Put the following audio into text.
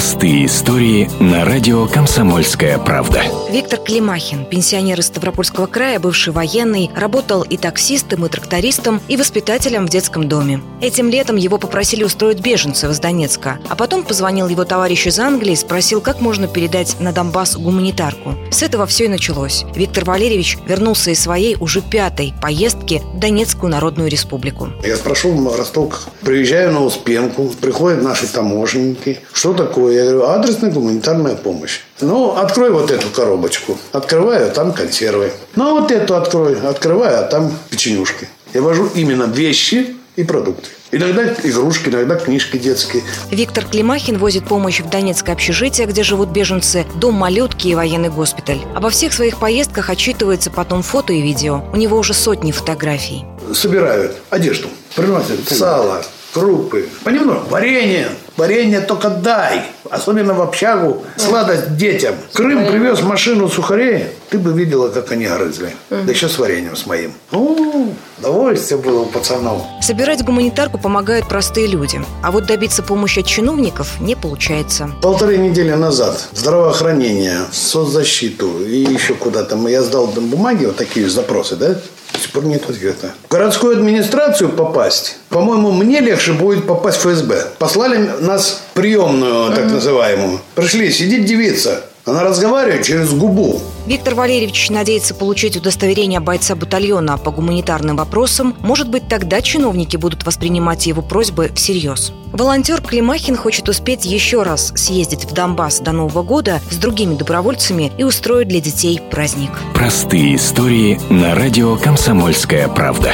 Простые истории на радио «Комсомольская правда». Виктор Климахин, пенсионер из Ставропольского края, бывший военный, работал и таксистом, и трактористом, и воспитателем в детском доме. Этим летом его попросили устроить беженцев из Донецка, а потом позвонил его товарищ из Англии и спросил, как можно передать на Донбасс гуманитарку. С этого все и началось. Виктор Валерьевич вернулся из своей уже пятой поездки в Донецкую Народную Республику. Я спрашивал в Росток, приезжаю на Успенку, приходят наши таможенники. Что такое? Я говорю, адресная гуманитарная помощь. Ну, открой вот эту коробочку. Открываю, а там консервы. Ну, а вот эту открой. Открываю, а там печенюшки. Я вожу именно вещи и продукты. Иногда игрушки, иногда книжки детские. Виктор Климахин возит помощь в Донецкое общежитие, где живут беженцы, дом малютки и военный госпиталь. Обо всех своих поездках отчитывается потом фото и видео. У него уже сотни фотографий. Собирают одежду, приносят сало, крупы, понемногу, варенье, варенье только дай. Особенно в общагу. Сладость детям. Крым привез машину сухарей. Ты бы видела, как они грызли. Да еще с вареньем с моим. Ну, удовольствие было у пацанов. Собирать гуманитарку помогают простые люди. А вот добиться помощи от чиновников не получается. Полторы недели назад здравоохранение, соцзащиту и еще куда-то. Я сдал бумаги, вот такие запросы, да? До сих пор нет ответа. В городскую администрацию попасть, по-моему, мне легче будет попасть в ФСБ. Послали нас приемную, так называемую. Пришли, сидит девица. Она разговаривает через губу. Виктор Валерьевич надеется получить удостоверение бойца батальона по гуманитарным вопросам. Может быть, тогда чиновники будут воспринимать его просьбы всерьез. Волонтер Климахин хочет успеть еще раз съездить в Донбасс до Нового года с другими добровольцами и устроить для детей праздник. Простые истории на радио «Комсомольская правда».